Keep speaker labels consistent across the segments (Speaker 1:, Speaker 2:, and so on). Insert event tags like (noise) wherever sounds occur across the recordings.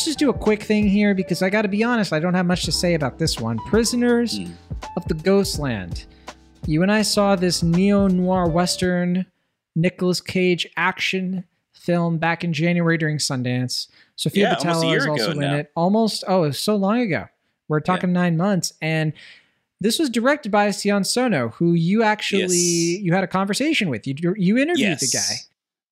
Speaker 1: let's just do a quick thing here because I got to be honest, I don't have much to say about this one. Prisoners
Speaker 2: Hmm.
Speaker 1: of the Ghostland. You and I saw this neo noir western Nicolas Cage action film back in January during Sundance. Sofia
Speaker 2: Yeah,
Speaker 1: Boutella is also in
Speaker 2: now.
Speaker 1: it. Almost, oh, it was so long ago. We're talking nine months. And this was directed by Sion Sono, who you actually
Speaker 2: Yes.
Speaker 1: you had a conversation with. You you interviewed the guy.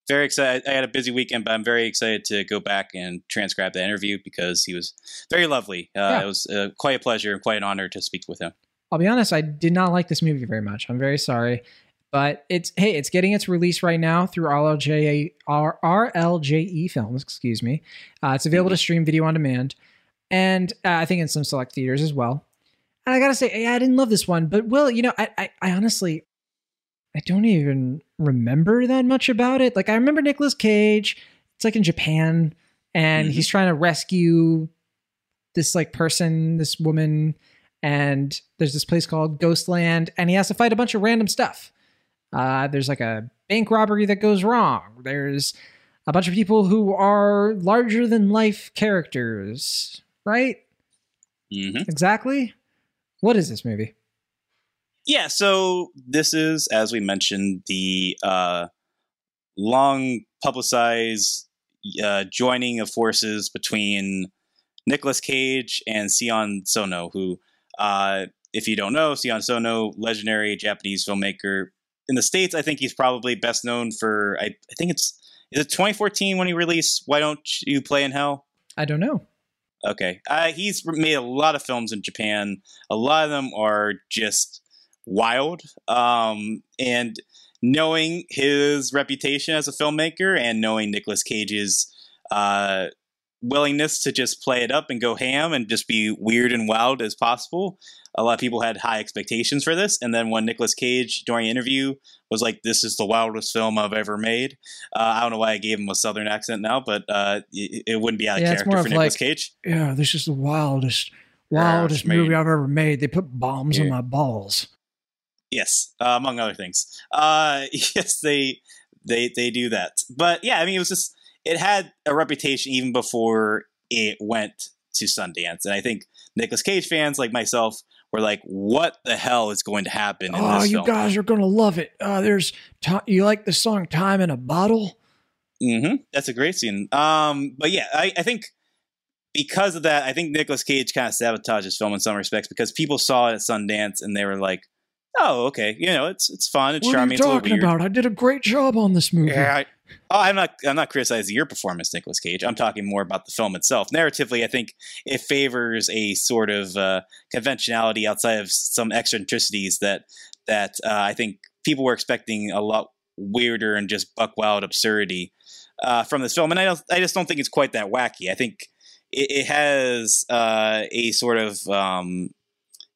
Speaker 2: Very excited. I had a busy weekend, but I'm very excited to go back and transcribe the interview because he was very lovely. Uh,
Speaker 1: Yeah.
Speaker 2: It was uh, quite a pleasure and quite an honor to speak with him.
Speaker 1: I'll be honest, I did not like this movie very much. I'm very sorry. But it's hey, it's getting its release right now through RLJ R- RLJE E films, excuse me. Uh, it's available to stream video on demand, and uh, I think in some select theaters as well. And I gotta say, yeah, I didn't love this one, but Will, you know, I, I, I honestly, I don't even remember that much about it. Like I remember Nicolas Cage. It's like in Japan, and
Speaker 2: Mhm.
Speaker 1: he's trying to rescue this like person, this woman, and there's this place called Ghostland, and he has to fight a bunch of random stuff. Uh, there's like a bank robbery that goes wrong. There's a bunch of people who are larger than life characters, right?
Speaker 2: Mm-hmm.
Speaker 1: Exactly. What is this movie?
Speaker 2: Yeah, so this is, as we mentioned, the uh, long publicized uh, joining of forces between Nicolas Cage and Sion Sono, who, uh, if you don't know, Sion Sono, legendary Japanese filmmaker. In the States, I think he's probably best known for, I, I think it's, is it 2014 when he released Why Don't You Play in Hell?
Speaker 1: I don't know.
Speaker 2: Okay. Uh, he's made a lot of films in Japan. A lot of them are just wild. Um, and knowing his reputation as a filmmaker and knowing Nicolas Cage's uh, willingness to just play it up and go ham and just be weird and wild as possible, a lot of people had high expectations for this. And then when Nicolas Cage, during an interview, was like, "This is the wildest film I've ever made," uh, I don't know why I gave him a southern accent now, but uh, it, it wouldn't be out of
Speaker 1: Yeah,
Speaker 2: character for Nicolas
Speaker 1: like-
Speaker 2: Cage.
Speaker 1: Yeah, this is the wildest,
Speaker 2: wildest movie
Speaker 1: I've ever made. They put bombs
Speaker 2: on Yeah.
Speaker 1: my balls.
Speaker 2: Yes, uh, among other things. Uh, (laughs) yes, they they they do that. But yeah, I mean, it was just it had a reputation even before it went to Sundance, and I think Nicolas Cage fans like myself were like, "What the hell is going to happen in
Speaker 1: Oh, you
Speaker 2: film?"
Speaker 1: guys are gonna love it. Uh, there's ti you like the song "Time in a Bottle"?
Speaker 2: Mm-hmm. That's a great scene. Um, but yeah, I, I think because of that, I think Nicolas Cage kind of sabotaged his film in some respects because people saw it at Sundance and they were like, "Oh, okay, you know, it's it's fun, it's
Speaker 1: What are
Speaker 2: charming,
Speaker 1: you
Speaker 2: it's a little
Speaker 1: talking
Speaker 2: weird."
Speaker 1: about? I did a great job on this movie.
Speaker 2: Yeah, I, oh, I'm not. I'm not criticizing your performance, Nicolas Cage. I'm talking more about the film itself. Narratively, I think it favors a sort of uh, conventionality outside of some eccentricities that that uh, I think people were expecting a lot weirder and just buck wild absurdity uh, from this film. And I don't. I just don't think it's quite that wacky. I think it, it has uh, a sort of um,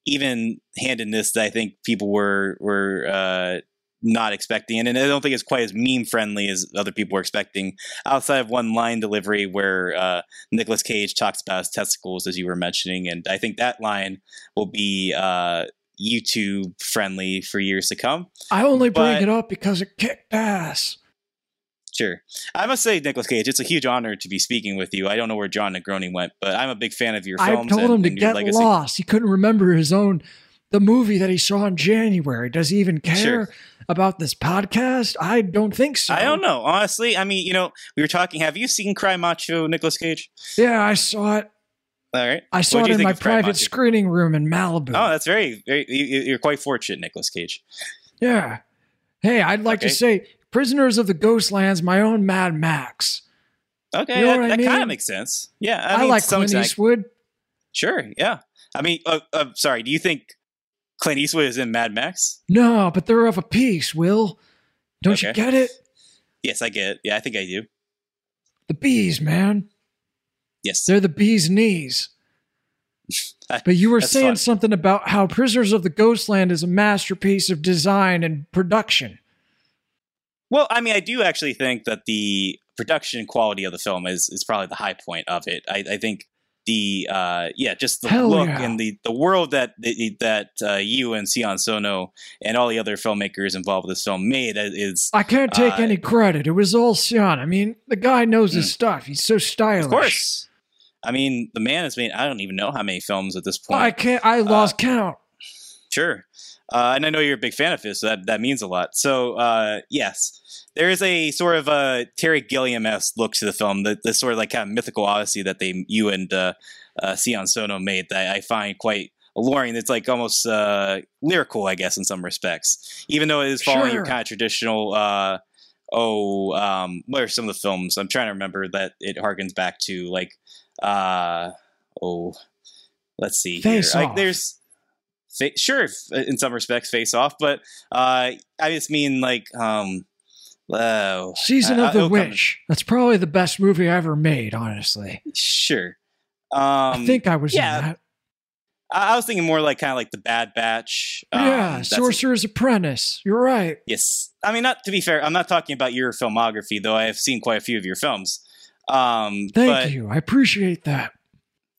Speaker 2: even handedness that I think people were were. Uh, not expecting and I don't think it's quite as meme friendly as other people were expecting outside of one line delivery where uh, Nicolas Cage talks about his testicles as you were mentioning and I think that line will be uh, YouTube friendly for years to come.
Speaker 1: I only bring
Speaker 2: But-
Speaker 1: it up because it kicked ass.
Speaker 2: Sure. I must say, Nicolas Cage, it's a huge honor to be speaking with you. I don't know where Jon Negroni went, but I'm a big fan of your film.
Speaker 1: I
Speaker 2: films.
Speaker 1: told
Speaker 2: and,
Speaker 1: him to
Speaker 2: and
Speaker 1: get
Speaker 2: legacy.
Speaker 1: lost. He couldn't remember his own the movie that he saw in January. Does he even care
Speaker 2: Sure.
Speaker 1: about this podcast? I don't think so.
Speaker 2: I don't know. Honestly, I mean, you know, we were talking. Have you seen Cry Macho, Nicolas Cage?
Speaker 1: Yeah, I saw it.
Speaker 2: All right.
Speaker 1: I saw
Speaker 2: What'd
Speaker 1: it in my private
Speaker 2: Macho?
Speaker 1: screening room in Malibu.
Speaker 2: Oh, that's very, very you, you- you're quite fortunate, Nicolas Cage.
Speaker 1: yeah. Hey, I'd like to say Prisoners of the Ghostlands, my own Mad Max.
Speaker 2: Okay,
Speaker 1: You know
Speaker 2: that,
Speaker 1: I
Speaker 2: that kind of makes sense. Yeah,
Speaker 1: I,
Speaker 2: I, mean,
Speaker 1: like Clint
Speaker 2: extent,
Speaker 1: Eastwood.
Speaker 2: Sure, yeah. I mean, uh, uh, sorry. Do you think Clint Eastwood is in Mad Max?
Speaker 1: No, but they're of a piece, Will. Don't you get it?
Speaker 2: Yes, I get it. Yeah, I think I do.
Speaker 1: The bees, man.
Speaker 2: Yes.
Speaker 1: They're the bee's knees. (laughs) But you were saying
Speaker 2: fun.
Speaker 1: something about how Prisoners of the Ghostland is a masterpiece of design and production.
Speaker 2: Well, I mean, I do actually think that the production quality of the film is is probably the high point of it. I, I think the uh, yeah, just the
Speaker 1: Hell
Speaker 2: look
Speaker 1: yeah.
Speaker 2: and the the world that that uh, you and Sion Sono and all the other filmmakers involved with this film made is
Speaker 1: I can't take
Speaker 2: Uh,
Speaker 1: any credit. It was all Sion. I mean, the guy knows his stuff. He's so stylish.
Speaker 2: Of course. I mean, the man has made I don't even know how many films at this point.
Speaker 3: I can't. I lost count.
Speaker 2: Sure. Uh, and I know you're a big fan of his, so that, that means a lot. So, uh, yes, there is a sort of a Terry Gilliam esque look to the film, the, the sort of like kind of mythical odyssey that they you and uh, uh, Sion Sono made that I find quite alluring. It's like almost uh, lyrical, I guess, in some respects, even though it is following
Speaker 3: Sure.
Speaker 2: your kind of traditional. Uh, oh, um, what are some of the films? I'm trying to remember that it harkens back to like, uh, oh, let's see. here.
Speaker 3: Face
Speaker 2: Like, there's fa- sure in some respects face off, but uh, I just mean like um, oh,
Speaker 3: Season
Speaker 2: I-
Speaker 3: of the
Speaker 2: it'll come-
Speaker 3: Witch. That's probably the best movie I ever made. Honestly,
Speaker 2: Sure. Um,
Speaker 3: I think I was
Speaker 2: yeah,
Speaker 3: in that.
Speaker 2: I I was thinking more like kind of like the Bad Batch. Um,
Speaker 3: yeah, Sorcerer's Apprentice. You're right.
Speaker 2: Yes, I mean not to be fair. I'm not talking about your filmography, though. I have seen quite a few of your films. Um,
Speaker 3: Thank
Speaker 2: but
Speaker 3: you. I appreciate that.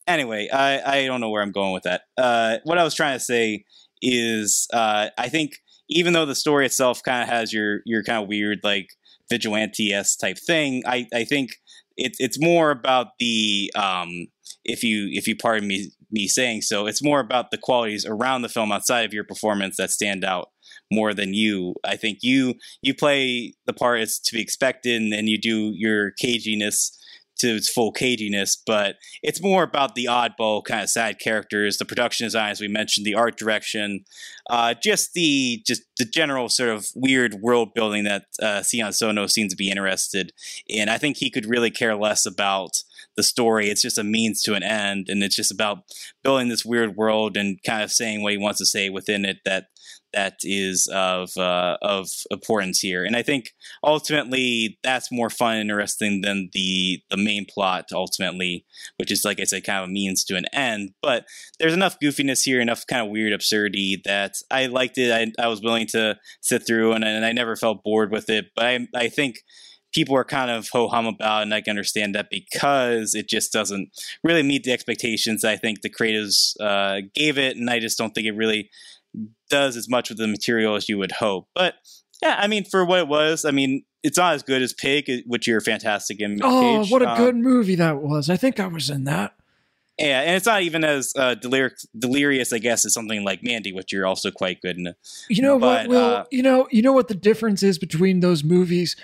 Speaker 2: Anyway, I I don't know where I'm going with that. Uh, what I was trying to say is, uh, I think even though the story itself kind of has your your kind of weird like vigilante s type thing, I I think it, it's more about the um, if you if you pardon me me saying so, it's more about the qualities around the film outside of your performance that stand out more than you. I think you you play the part as to be expected, and, and you do your caginess to its full caginess, but it's more about the oddball kind of side characters, the production design, as we mentioned, the art direction, uh, just the just the general sort of weird world building that uh, Sion Sono seems to be interested in. I think he could really care less about the story. It's just a means to an end, and it's just about building this weird world and kind of saying what he wants to say within it that that is of uh, of importance here. And I think ultimately that's more fun and interesting than the the main plot ultimately, which is like I said, kind of a means to an end. But there's enough goofiness here, enough kind of weird absurdity that I liked it. I, I was willing to sit through, and, and I never felt bored with it. But I I think people are kind of ho hum about, and I can understand that because it just doesn't really meet the expectations I think the creators uh, gave it, and I just don't think it really does as much with the material as you would hope. But yeah, I mean, for what it was, I mean, it's not as good as Pig, which you're fantastic in.
Speaker 3: Oh,
Speaker 2: Cage.
Speaker 3: what a
Speaker 2: Um,
Speaker 3: good movie that was. I think I was in that.
Speaker 2: yeah, and it's not even as uh, delir- delirious, I guess, as something like Mandy, which you're also quite good in.
Speaker 3: You know
Speaker 2: But,
Speaker 3: what, Will?
Speaker 2: uh,
Speaker 3: you know, you know what the difference is between those movies.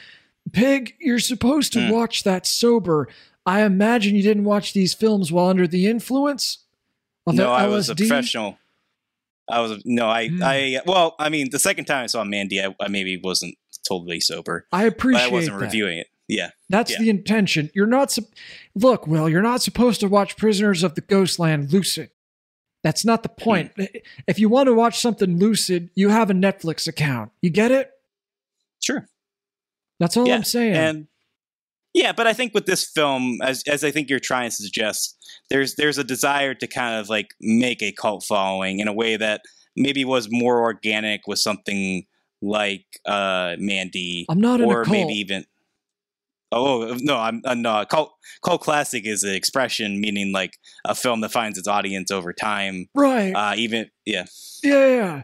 Speaker 3: Pig, you're supposed to
Speaker 2: Hmm.
Speaker 3: watch that sober. I imagine you didn't watch these films while under the influence of the
Speaker 2: no, I was a professional. I was no, I,
Speaker 3: Hmm.
Speaker 2: I, well, I mean, the second time I saw Mandy, I, I maybe wasn't totally sober,
Speaker 3: I appreciate
Speaker 2: I wasn't
Speaker 3: that.
Speaker 2: reviewing it. Yeah,
Speaker 3: That's
Speaker 2: Yeah.
Speaker 3: the intention. You're not. Sup- Look, Will, you're not supposed to watch Prisoners of the Ghostland lucid. That's not the point.
Speaker 2: Hmm.
Speaker 3: If you want to watch something lucid, you have a Netflix account. You get it?
Speaker 2: sure.
Speaker 3: That's all
Speaker 2: Yeah,
Speaker 3: I'm saying.
Speaker 2: And yeah, but I think with this film, as as I think you're trying to suggest, there's there's a desire to kind of like make a cult following in a way that maybe was more organic with something like uh Mandy,
Speaker 3: I'm not
Speaker 2: or
Speaker 3: a cult.
Speaker 2: maybe even. Oh no! I'm uh, no cult. Cult classic is an expression meaning like a film that finds its audience over time.
Speaker 3: right.
Speaker 2: Uh, even yeah,
Speaker 3: yeah, yeah.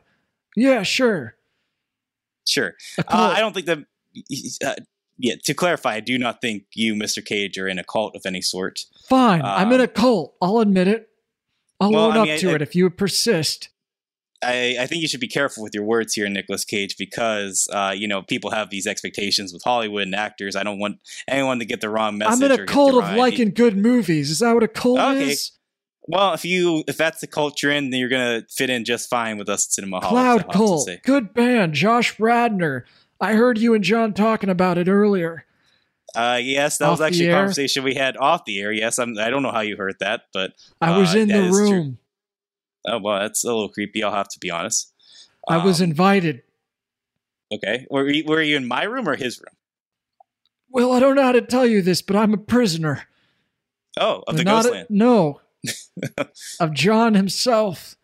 Speaker 3: Yeah, sure.
Speaker 2: sure. Uh. I don't think that. Yeah, to clarify, I do not think you, Mr. Cage, are in a cult of any sort.
Speaker 3: Fine. I'm in
Speaker 2: um,
Speaker 3: a cult. I'll admit it. I'll
Speaker 2: Well,
Speaker 3: own
Speaker 2: I
Speaker 3: up to
Speaker 2: I-
Speaker 3: it if you persist.
Speaker 2: I, I think you should be careful with your words here, Nicolas Cage, because uh, you know people have these expectations with Hollywood and actors. I don't want anyone to get the wrong message.
Speaker 3: I'm in a cult of liking good movies. Is that what a cult
Speaker 2: Okay.
Speaker 3: is?
Speaker 2: Well, if you if that's the cult you're in, then you're gonna fit in just fine with us at Cinema Hall.
Speaker 3: Cloud Cult. Good band. Josh Radnor. I heard you and Jon talking about it earlier.
Speaker 2: Uh, yes, that
Speaker 3: Off
Speaker 2: was actually a
Speaker 3: air?
Speaker 2: conversation we had off the air. Yes, I'm, I don't know how you heard that, but
Speaker 3: I was
Speaker 2: Uh,
Speaker 3: in the
Speaker 2: is true.
Speaker 3: room.
Speaker 2: oh well, that's a little creepy. I'll have to be honest.
Speaker 3: I was
Speaker 2: Um,
Speaker 3: invited.
Speaker 2: okay. Were you, were you in my room or his room?
Speaker 3: Well, I don't know how to tell you this, but I'm a prisoner.
Speaker 2: Oh, of the
Speaker 3: Not
Speaker 2: Ghostland.
Speaker 3: no. (laughs) of Jon himself.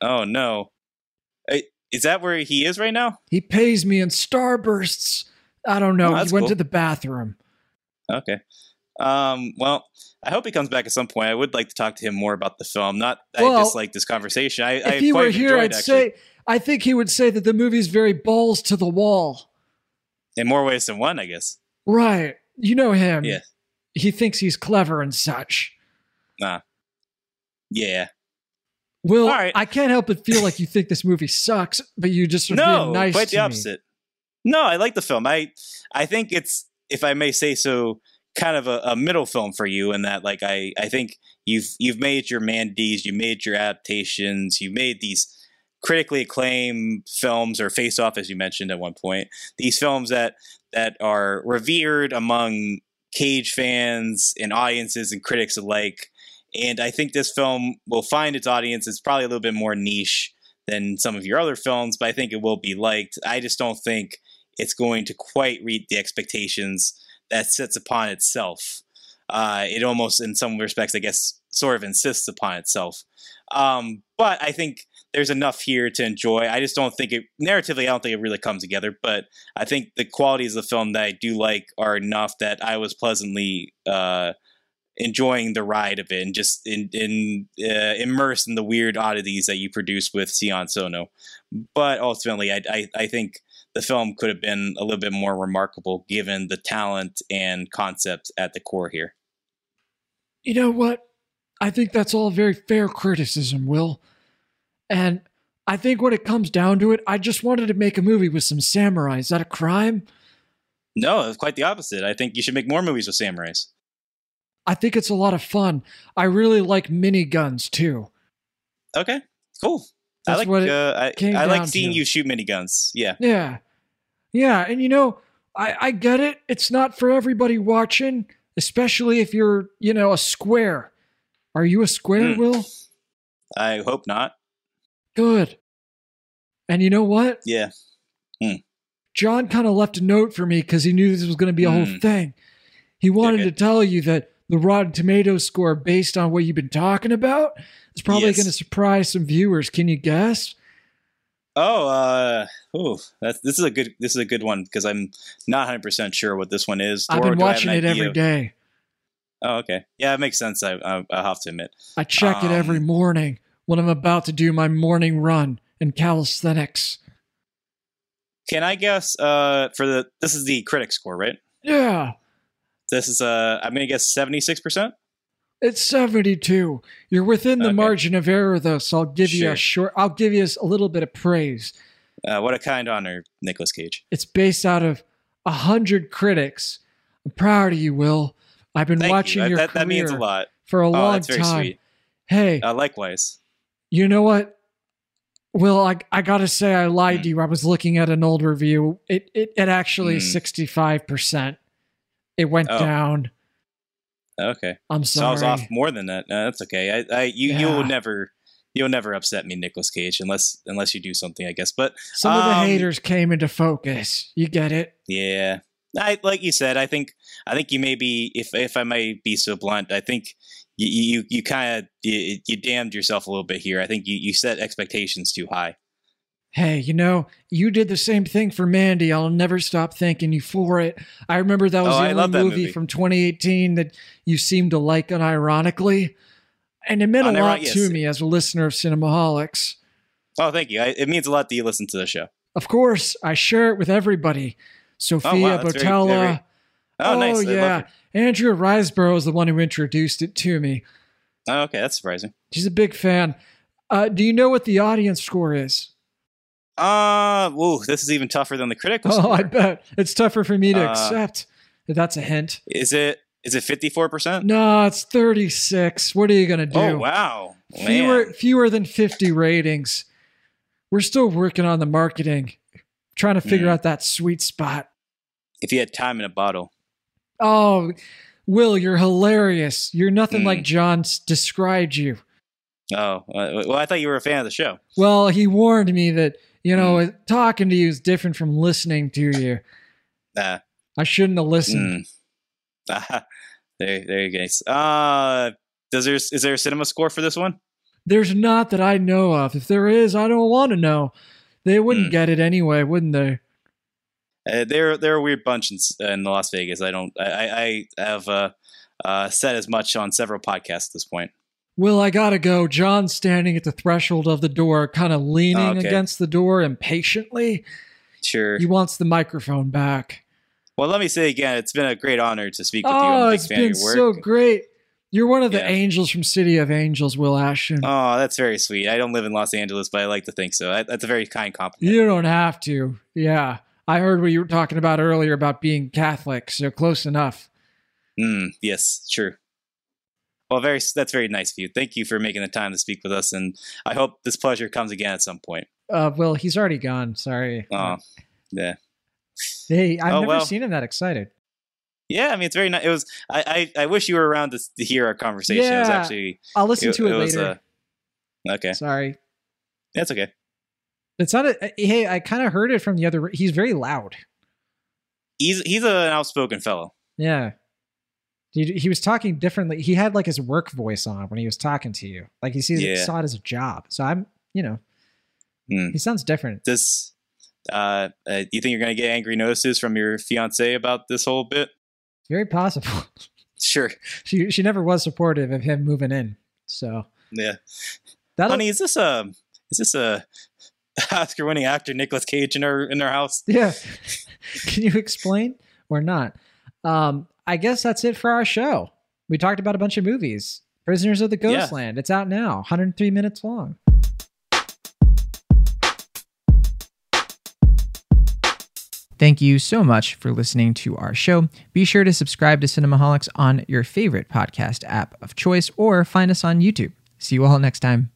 Speaker 2: Oh no, Uh, is that where he is right now?
Speaker 3: He pays me in starbursts. I don't know.
Speaker 2: Oh,
Speaker 3: he went
Speaker 2: cool.
Speaker 3: to the bathroom.
Speaker 2: Okay. Um, well, I hope he comes back at some point. I would like to talk to him more about the film. Not
Speaker 3: Well,
Speaker 2: I dislike this conversation. I, I
Speaker 3: if he
Speaker 2: quite
Speaker 3: were here, I'd
Speaker 2: actually,
Speaker 3: say I think he would say that the movie's very balls to the wall.
Speaker 2: in more ways than one, I guess.
Speaker 3: Right. You know him.
Speaker 2: Yeah.
Speaker 3: He thinks he's clever and such. Nah.
Speaker 2: Yeah. Right.
Speaker 3: I can't help but feel like you think this movie sucks, but you just are
Speaker 2: No,
Speaker 3: being nice
Speaker 2: quite the
Speaker 3: me.
Speaker 2: opposite. No, I like the film. I I think it's, if I may say so, kind of a, a middle film for you in that like I, I think you've you've made your Mandy's, you made your adaptations, you made these critically acclaimed films or face off as you mentioned at one point. These films that that are revered among Cage fans and audiences and critics alike. And I think this film will find its audience. It's probably a little bit more niche than some of your other films, but I think it will be liked. I just don't think it's going to quite meet the expectations that sets upon itself. Uh, it almost, in some respects, I guess, sort of insists upon itself. Um, but I think there's enough here to enjoy. I just don't think it narratively. I don't think it really comes together. But I think the qualities of the film that I do like are enough that I was pleasantly uh, enjoying the ride of it and just in, in uh, immersed in the weird oddities that you produce with Sion Sono. But ultimately, I, I, I think the film could have been a little bit more remarkable given the talent and concept at the core here.
Speaker 3: You know what? I think that's all very fair criticism, Will. And I think when it comes down to it, I just wanted to make a movie with some samurai. Is that a crime?
Speaker 2: No, it's quite the opposite. I think you should make more movies with samurais.
Speaker 3: I think it's a lot of fun. I really like mini guns too.
Speaker 2: Okay, cool. I like
Speaker 3: what
Speaker 2: uh, I, I like seeing
Speaker 3: to.
Speaker 2: you shoot mini guns. Yeah.
Speaker 3: Yeah. Yeah. And you know, I, I get it. It's not for everybody watching, especially if you're, you know, a square. Are you a square,
Speaker 2: Mm.
Speaker 3: Will?
Speaker 2: I hope not.
Speaker 3: Good. And you know what?
Speaker 2: Yeah.
Speaker 3: Jon kind of left a note for me because he knew this was going to be a whole
Speaker 2: Mm.
Speaker 3: thing. He wanted to tell you that the Rotten Tomatoes score, based on what you've been talking about, is probably
Speaker 2: Yes.
Speaker 3: going to surprise some viewers. Can you guess?
Speaker 2: Oh, uh, ooh, that's this is a good this is a good one because I'm not 100 percent sure what this one is.
Speaker 3: I've been
Speaker 2: do I have
Speaker 3: watching it every day.
Speaker 2: Oh, okay. Yeah, it makes sense. I I, I have to admit.
Speaker 3: I check it every
Speaker 2: Um,
Speaker 3: morning when I'm about to do my morning run in calisthenics.
Speaker 2: Can I guess? Uh, for the this is the critic score, right?
Speaker 3: Yeah,
Speaker 2: This is uh, I'm gonna guess 76 percent.
Speaker 3: it's 72. You're within the
Speaker 2: Okay.
Speaker 3: margin of error, though, so I'll give you a short. I'll give you a little bit of praise.
Speaker 2: Uh, what a kind honor, Nicolas Cage.
Speaker 3: It's based out of a hundred critics. I'm proud of you, Will. I've been
Speaker 2: Thank
Speaker 3: watching
Speaker 2: you.
Speaker 3: your
Speaker 2: That,
Speaker 3: career
Speaker 2: that means a lot.
Speaker 3: for a
Speaker 2: Oh,
Speaker 3: long time.
Speaker 2: sweet.
Speaker 3: Hey,
Speaker 2: Uh, likewise.
Speaker 3: you know what? Will, I, I gotta say I lied
Speaker 2: Hmm.
Speaker 3: to you. I was looking at an old review. It it, it actually is
Speaker 2: Hmm.
Speaker 3: 65%. It went
Speaker 2: Oh.
Speaker 3: down.
Speaker 2: Okay.
Speaker 3: I'm
Speaker 2: So I was off more than that. Uh, that's okay. I, I you
Speaker 3: Yeah.
Speaker 2: you'll never you'll never upset me, Nicolas Cage, unless unless you do something, I guess. But
Speaker 3: Some of the
Speaker 2: um,
Speaker 3: haters came into focus. You get it?
Speaker 2: yeah, I like you said. I think I think you may be if if I may be so blunt. I think you you you kind of you, you damned yourself a little bit here. I think you you set expectations too high.
Speaker 3: Hey, you know, you did the same thing for Mandy. I'll never stop thanking you for it. I remember that was
Speaker 2: Oh,
Speaker 3: the only movie,
Speaker 2: movie.
Speaker 3: from 2018 that you seemed to like unironically. And it meant a lot
Speaker 2: yes.
Speaker 3: to me as a listener of Cinemaholics.
Speaker 2: Oh, thank you. I, it means a lot that you listen to the show.
Speaker 3: Of course, I share it with everybody. Sofia
Speaker 2: Oh, very-
Speaker 3: Boutella.
Speaker 2: very- Oh, nice. I love
Speaker 3: yeah.
Speaker 2: it.
Speaker 3: Andrea Riseborough is the one who introduced it to me.
Speaker 2: Oh, okay, that's surprising.
Speaker 3: She's a big fan. Uh, do you know what the audience score is?
Speaker 2: Uh, whoa, this is even tougher than the critical
Speaker 3: Oh,
Speaker 2: score.
Speaker 3: I bet. It's tougher for me to
Speaker 2: Uh,
Speaker 3: accept. That's a hint.
Speaker 2: Is it is it fifty four percent?
Speaker 3: No, it's 36. What are you going to do?
Speaker 2: Oh wow,
Speaker 3: fewer
Speaker 2: Man.
Speaker 3: fewer than 50 ratings. We're still working on the marketing, trying to figure
Speaker 2: Mm.
Speaker 3: out that sweet spot.
Speaker 2: If you had time in a bottle,
Speaker 3: Oh, Will, you're hilarious. You're nothing
Speaker 2: Mm.
Speaker 3: like Jon described you.
Speaker 2: oh uh, well, I thought you were a fan of the show.
Speaker 3: Well, he warned me that, you know,
Speaker 2: Mm.
Speaker 3: talking to you is different from listening to you.
Speaker 2: Uh,
Speaker 3: I shouldn't have listened.
Speaker 2: mm. (laughs) there, there you go. Uh, does there is there a cinema score for this one?
Speaker 3: There's not that I know of. If there is, I don't want to know. They wouldn't
Speaker 2: Mm.
Speaker 3: get it anyway, wouldn't they?
Speaker 2: Uh, they're they're a weird bunch in, in Las Vegas. I don't. I I I have uh, uh, said as much on several podcasts at this point.
Speaker 3: Will, I gotta go. Jon's standing at the threshold of the door, kind of leaning
Speaker 2: Oh, okay.
Speaker 3: against the door impatiently.
Speaker 2: Sure.
Speaker 3: He wants the microphone back.
Speaker 2: Well, let me say again, it's been a great honor to speak with you.
Speaker 3: Oh,
Speaker 2: a big
Speaker 3: it's been
Speaker 2: work.
Speaker 3: so great.
Speaker 1: You're one of the
Speaker 2: Yeah.
Speaker 1: angels from City of Angels, Will Ashton.
Speaker 2: Oh, that's very sweet. I don't live in Los Angeles, but I like to think so. That's a very kind compliment.
Speaker 1: you don't have to. Yeah. I heard what you were talking about earlier about being Catholic, so close enough.
Speaker 2: Mm, yes, true. Well, very that's very nice of you. Thank you for making the time to speak with us, and I hope this pleasure comes again at some point.
Speaker 1: Uh, well, he's already gone. Sorry.
Speaker 2: Oh, yeah,
Speaker 1: Hey, I've
Speaker 2: Oh,
Speaker 1: never
Speaker 2: well.
Speaker 1: seen him that excited.
Speaker 2: yeah. I mean, it's very nice. It was. I, I I wish you were around to, to hear our conversation. It was
Speaker 1: Yeah.
Speaker 2: actually.
Speaker 1: I'll listen
Speaker 2: It-
Speaker 1: to it,
Speaker 2: it was,
Speaker 1: later.
Speaker 2: uh, okay,
Speaker 1: Sorry.
Speaker 2: that's okay.
Speaker 1: It's not a, hey, I kind of heard it from the other. He's very loud.
Speaker 2: He's he's an outspoken fellow.
Speaker 1: Yeah. He, he was talking differently. He had like his work voice on when he was talking to you. Like he sees it,
Speaker 2: Yeah.
Speaker 1: saw it as a job. So I'm, you know,
Speaker 2: Hmm.
Speaker 1: he sounds different.
Speaker 2: This. Uh, uh, you think you're gonna get angry notices from your fiance about this whole bit?
Speaker 1: Very possible. (laughs)
Speaker 2: Sure.
Speaker 1: she she never was supportive of him moving in. So
Speaker 2: Yeah.
Speaker 1: that
Speaker 2: Honey, is this a is this a (laughs) Oscar-winning actor Nicolas Cage in our in our house?
Speaker 1: yeah. (laughs) Can you explain or not? Um, I guess that's it for our show. We talked about a bunch of movies. Prisoners of the
Speaker 2: Yeah.
Speaker 1: Ghostland. It's out now, 103 minutes long. Thank you so much for listening to our show. Be sure to subscribe to Cinemaholics on your favorite podcast app of choice or find us on YouTube. See you all next time.